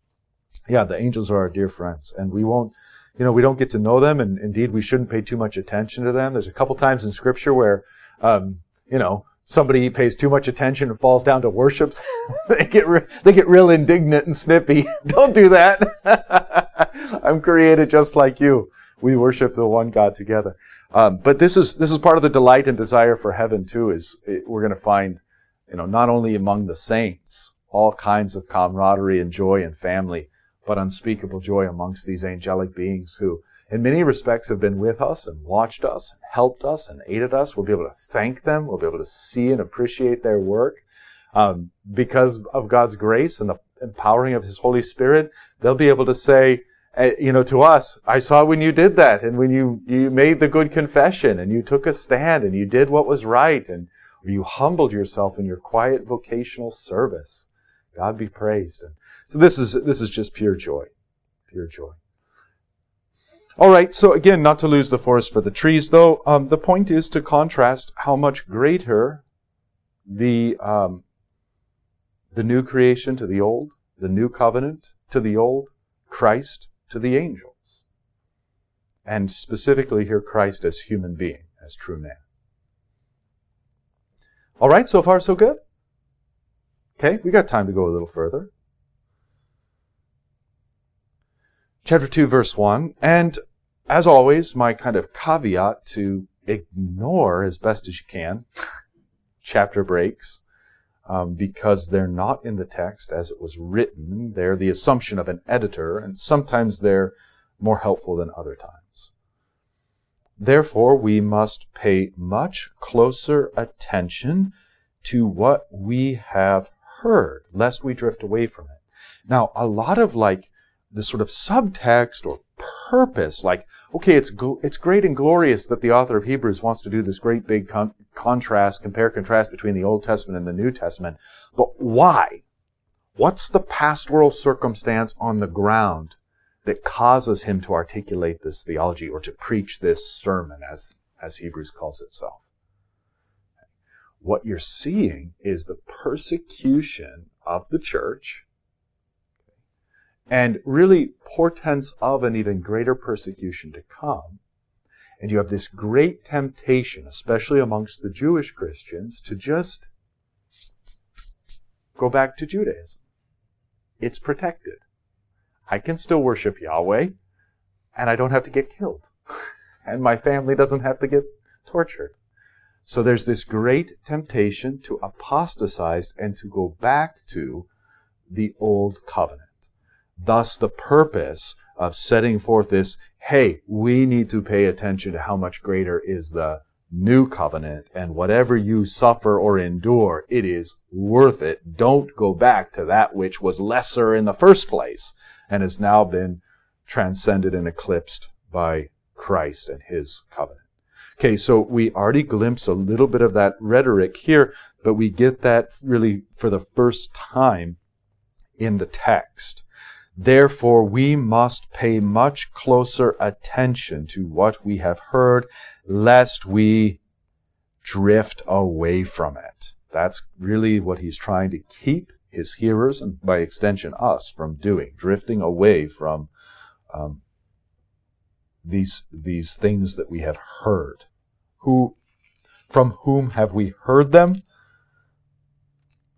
Speaker 1: yeah, the angels are our dear friends, and we won't, you know, we don't get to know them, and indeed we shouldn't pay too much attention to them. There's a couple times in Scripture where, um, you know, somebody pays too much attention and falls down to worship, they get re- they get real indignant and snippy. Don't do that. I'm created just like you. We worship the one God together. Um, but this is this is part of the delight and desire for heaven too. Is it, we're going to find, you know, not only among the saints all kinds of camaraderie and joy and family, but unspeakable joy amongst these angelic beings who in many respects have been with us and watched us and helped us and aided us. We'll be able to thank them. We'll be able to see and appreciate their work. Um, because of God's grace and the empowering of His Holy Spirit, they'll be able to say, uh, you know, to us, I saw when you did that and when you, you made the good confession and you took a stand and you did what was right and you humbled yourself in your quiet vocational service. God be praised. And so this is, this is just pure joy. Pure joy. All right, so again, not to lose the forest for the trees, though, um, the point is to contrast how much greater the um, the new creation to the old, the new covenant to the old, Christ to the angels, and specifically here Christ as human being, as true man. All right, so far so good. Okay, we got time to go a little further. Chapter 2, verse 1. And as always, my kind of caveat to ignore as best as you can chapter breaks um, because they're not in the text as it was written. They're the assumption of an editor, and sometimes they're more helpful than other times. Therefore, we must pay much closer attention to what we have heard, lest we drift away from it. Now, a lot of like the sort of subtext or purpose. Like, okay, it's it's great and glorious that the author of Hebrews wants to do this great big con- contrast, compare contrast between the Old Testament and the New Testament. But why? What's the pastoral circumstance on the ground that causes him to articulate this theology or to preach this sermon, as as Hebrews calls itself? What you're seeing is the persecution of the church and really portents of an even greater persecution to come. And you have this great temptation, especially amongst the Jewish Christians, to just go back to Judaism. It's protected. I can still worship Yahweh, and I don't have to get killed. and my family doesn't have to get tortured. So there's this great temptation to apostatize and to go back to the old covenant. Thus, the purpose of setting forth this, hey, we need to pay attention to how much greater is the new covenant, and whatever you suffer or endure, it is worth it. Don't go back to that which was lesser in the first place and has now been transcended and eclipsed by Christ and his covenant. Okay, so we already glimpse a little bit of that rhetoric here, but we get that really for the first time in the text. Therefore, we must pay much closer attention to what we have heard, lest we drift away from it. That's really what he's trying to keep his hearers, and by extension us, from doing, drifting away from um, these these things that we have heard. Who, from whom have we heard them?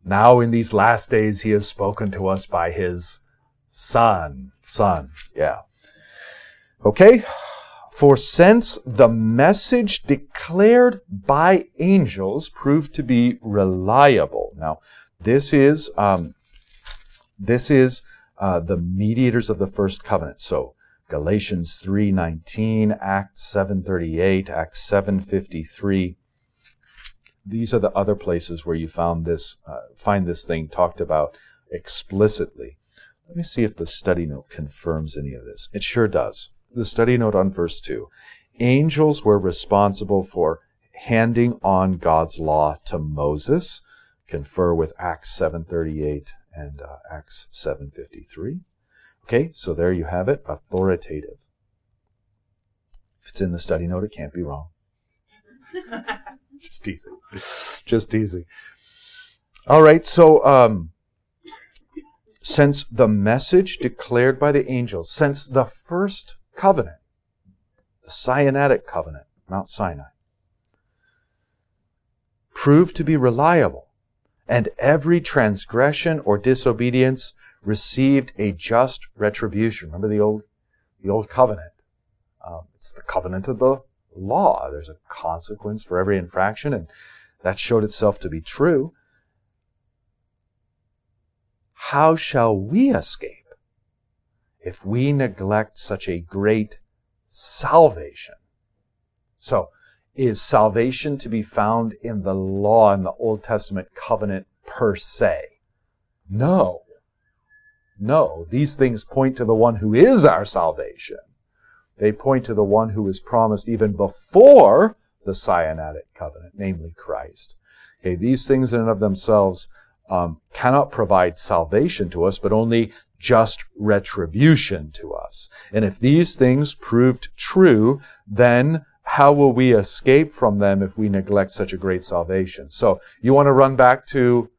Speaker 1: Now, in these last days, he has spoken to us by his Son. Son. Yeah. Okay? For since the message declared by angels proved to be reliable. Now, this is, um, this is, uh, the mediators of the first covenant. So, Galatians 3:19, Acts 7:38, Acts 7:53. These are the other places where you found this, uh, find this thing talked about explicitly. Let me see if the study note confirms any of this. It sure does. The study note on verse 2. angels were responsible for handing on God's law to Moses. Confer with Acts 7:38 and uh, Acts 7:53. Okay, so there you have it, authoritative. If it's in the study note, it can't be wrong. Just teasing. Just teasing. All right, so um, since the message declared by the angels, since the first covenant, the Sinaitic covenant, Mount Sinai, proved to be reliable, and every transgression or disobedience received a just retribution. Remember the old, the old covenant. Um, it's the covenant of the law. There's a consequence for every infraction, and that showed itself to be true. How shall we escape if we neglect such a great salvation? So, is salvation to be found in the law in the Old Testament covenant per se? No. No, these things point to the one who is our salvation. They point to the one who was promised even before the Sinaitic covenant, namely Christ. Okay, these things in and of themselves um, cannot provide salvation to us, but only just retribution to us. And if these things proved true, then how will we escape from them if we neglect such a great salvation? So you want to run back to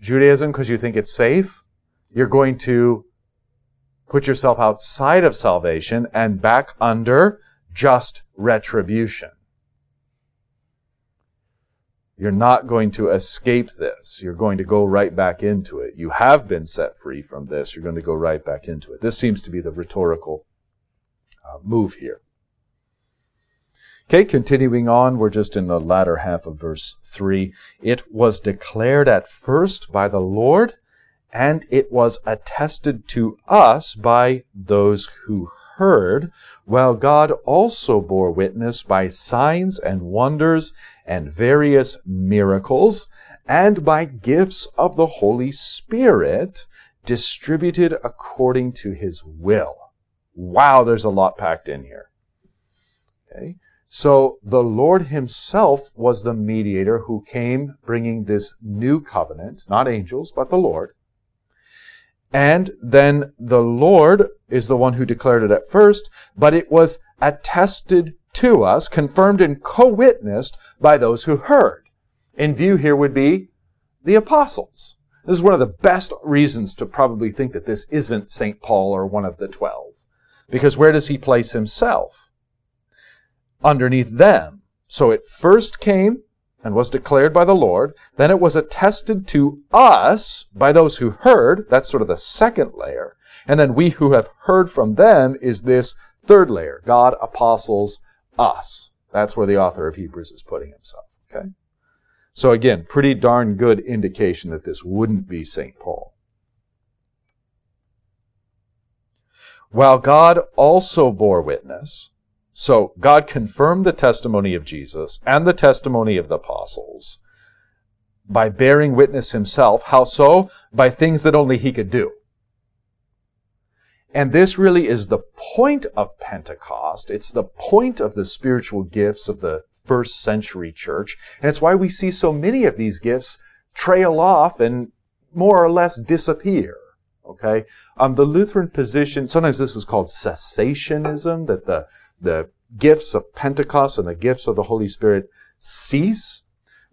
Speaker 1: Judaism because you think it's safe? You're going to put yourself outside of salvation and back under just retribution. You're not going to escape this. You're going to go right back into it. You have been set free from this. You're going to go right back into it. This seems to be the rhetorical uh, move here. Okay, continuing on, we're just in the latter half of verse 3. It was declared at first by the Lord and it was attested to us by those who heard, while God also bore witness by signs and wonders and various miracles, and by gifts of the Holy Spirit distributed according to his will. Wow, there's a lot packed in here. Okay. So the Lord himself was the mediator who came bringing this new covenant, not angels, but the Lord. And then the Lord is the one who declared it at first, but it was attested to us, confirmed and co-witnessed by those who heard. In view here would be the apostles. This is one of the best reasons to probably think that this isn't St. Paul or one of the twelve. Because where does he place himself? Underneath them. So it first came and was declared by the Lord. Then it was attested to us by those who heard. That's sort of the second layer. And then we who have heard from them is this third layer. God, apostles, us. That's where the author of Hebrews is putting himself. Okay? So again, pretty darn good indication that this wouldn't be St. Paul. While God also bore witness, so God confirmed the testimony of Jesus and the testimony of the apostles by bearing witness himself. How so? By things that only he could do. And this really is the point of Pentecost. It's the point of the spiritual gifts of the first century church. And it's why we see so many of these gifts trail off and more or less disappear. Okay? Um, the Lutheran position, sometimes this is called cessationism, that the the gifts of Pentecost and the gifts of the Holy Spirit cease.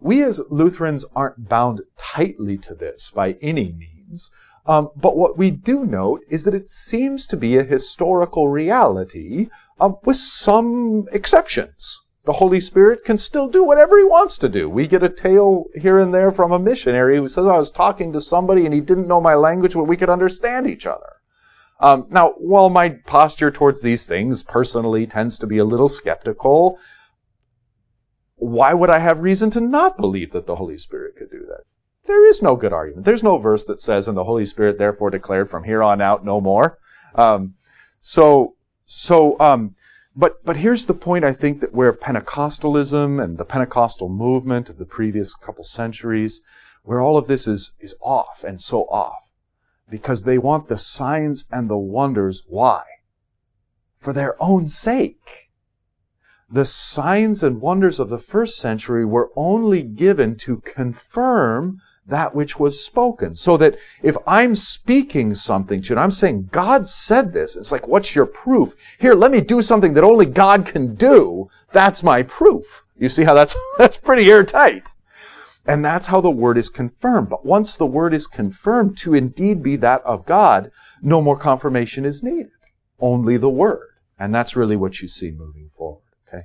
Speaker 1: We as Lutherans aren't bound tightly to this by any means. Um, but what we do note is that it seems to be a historical reality um, with some exceptions. The Holy Spirit can still do whatever he wants to do. We get a tale here and there from a missionary who says, I was talking to somebody and he didn't know my language, but we could understand each other. Um, now, while my posture towards these things personally tends to be a little skeptical, why would I have reason to not believe that the Holy Spirit could do that? There is no good argument. There's no verse that says, and the Holy Spirit therefore declared from here on out no more. Um, so, so, um, but, but here's the point I think that where Pentecostalism and the Pentecostal movement of the previous couple centuries, where all of this is, is off and so off because they want the signs and the wonders. Why? For their own sake. the signs and wonders of the first century were only given to confirm that which was spoken. So that if I'm speaking something to you and I'm saying, God said this, it's like, what's your proof? Here, let me do something that only God can do. That's my proof. You see how that's, that's pretty airtight. And that's how the word is confirmed. But once the word is confirmed to indeed be that of God, no more confirmation is needed. Only the word. And that's really what you see moving forward. Okay.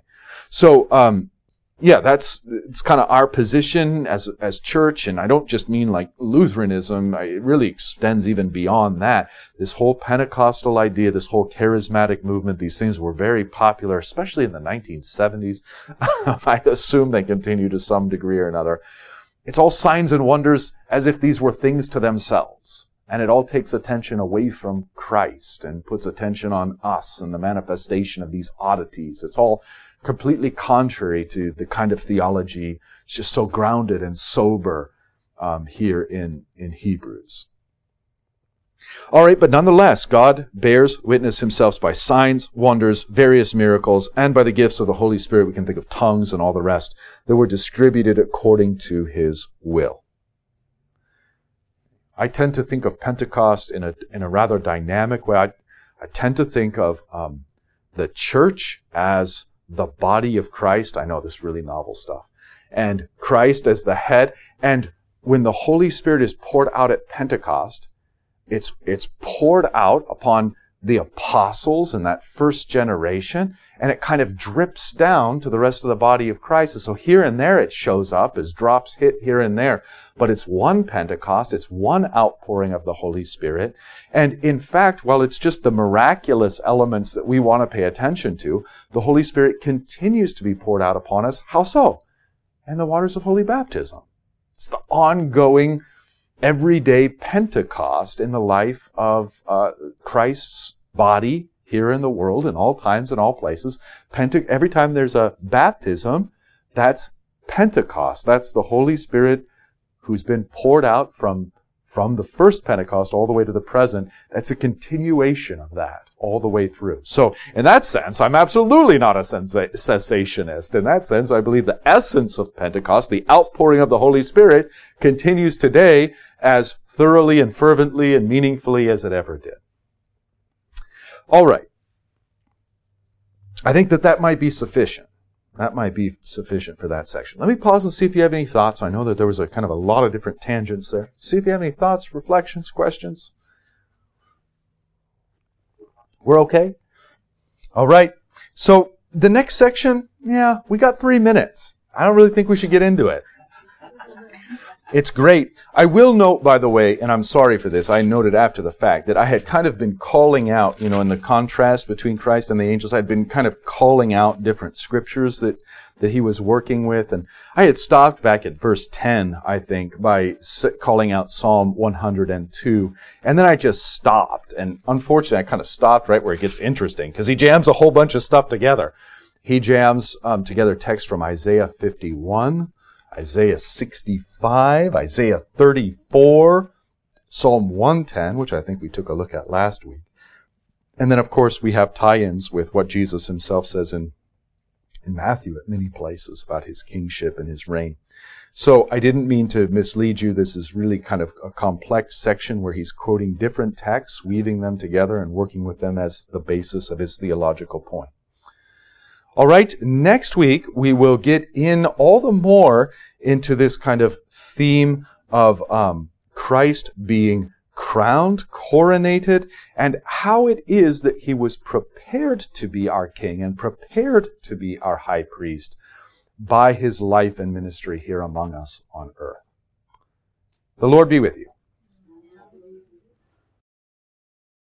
Speaker 1: So, um, yeah, that's it's kind of our position as as church, and I don't just mean like Lutheranism. It really extends even beyond that. This whole Pentecostal idea, this whole charismatic movement, these things were very popular, especially in the 1970s. I assume they continue to some degree or another. It's all signs and wonders as if these were things to themselves. And it all takes attention away from Christ and puts attention on us and the manifestation of these oddities. It's all completely contrary to the kind of theology it's just so grounded and sober um, here in, in Hebrews. All right, but nonetheless, God bears witness himself by signs, wonders, various miracles, and by the gifts of the Holy Spirit. We can think of tongues and all the rest that were distributed according to his will. I tend to think of Pentecost in a, in a rather dynamic way. I, I tend to think of um, the church as the body of Christ. I know this really novel stuff. And Christ as the head. And when the Holy Spirit is poured out at Pentecost, it's, it's poured out upon the apostles and that first generation, and it kind of drips down to the rest of the body of Christ. And so here and there it shows up as drops hit here and there, but it's one Pentecost, it's one outpouring of the Holy Spirit. And in fact, while it's just the miraculous elements that we want to pay attention to, the Holy Spirit continues to be poured out upon us. How so? And the waters of holy baptism. It's the ongoing everyday Pentecost in the life of uh, Christ's body here in the world in all times and all places. Pente- every time there's a baptism, that's Pentecost. That's the Holy Spirit who's been poured out from, from the first Pentecost all the way to the present. That's a continuation of that all the way through. So, in that sense, I'm absolutely not a sensa- cessationist. In that sense, I believe the essence of Pentecost, the outpouring of the Holy Spirit, continues today as thoroughly and fervently and meaningfully as it ever did. All right. I think that that might be sufficient. That might be sufficient for that section. Let me pause and see if you have any thoughts. I know that there was a kind of a lot of different tangents there. See if you have any thoughts, reflections, questions. We're okay? All right. So the next section, yeah, we got three minutes. I don't really think we should get into it. It's great. I will note, by the way, and I'm sorry for this, I noted after the fact that I had kind of been calling out, you know, in the contrast between Christ and the angels, I'd been kind of calling out different scriptures that, that he was working with. And I had stopped back at verse 10, I think, by calling out Psalm 102. And then I just stopped. And unfortunately, I kind of stopped right where it gets interesting because he jams a whole bunch of stuff together. He jams um, together text from Isaiah 51, Isaiah 65, Isaiah 34, Psalm 110, which I think we took a look at last week. And then, of course, we have tie-ins with what Jesus himself says in, in Matthew at many places about his kingship and his reign. So I didn't mean to mislead you. This is really kind of a complex section where he's quoting different texts, weaving them together and working with them as the basis of his theological point. All right, next week we will get in all the more into this kind of theme of um, Christ being crowned, coronated, and how it is that he was prepared to be our king and prepared to be our high priest by his life and ministry here among us on earth. The Lord be with you.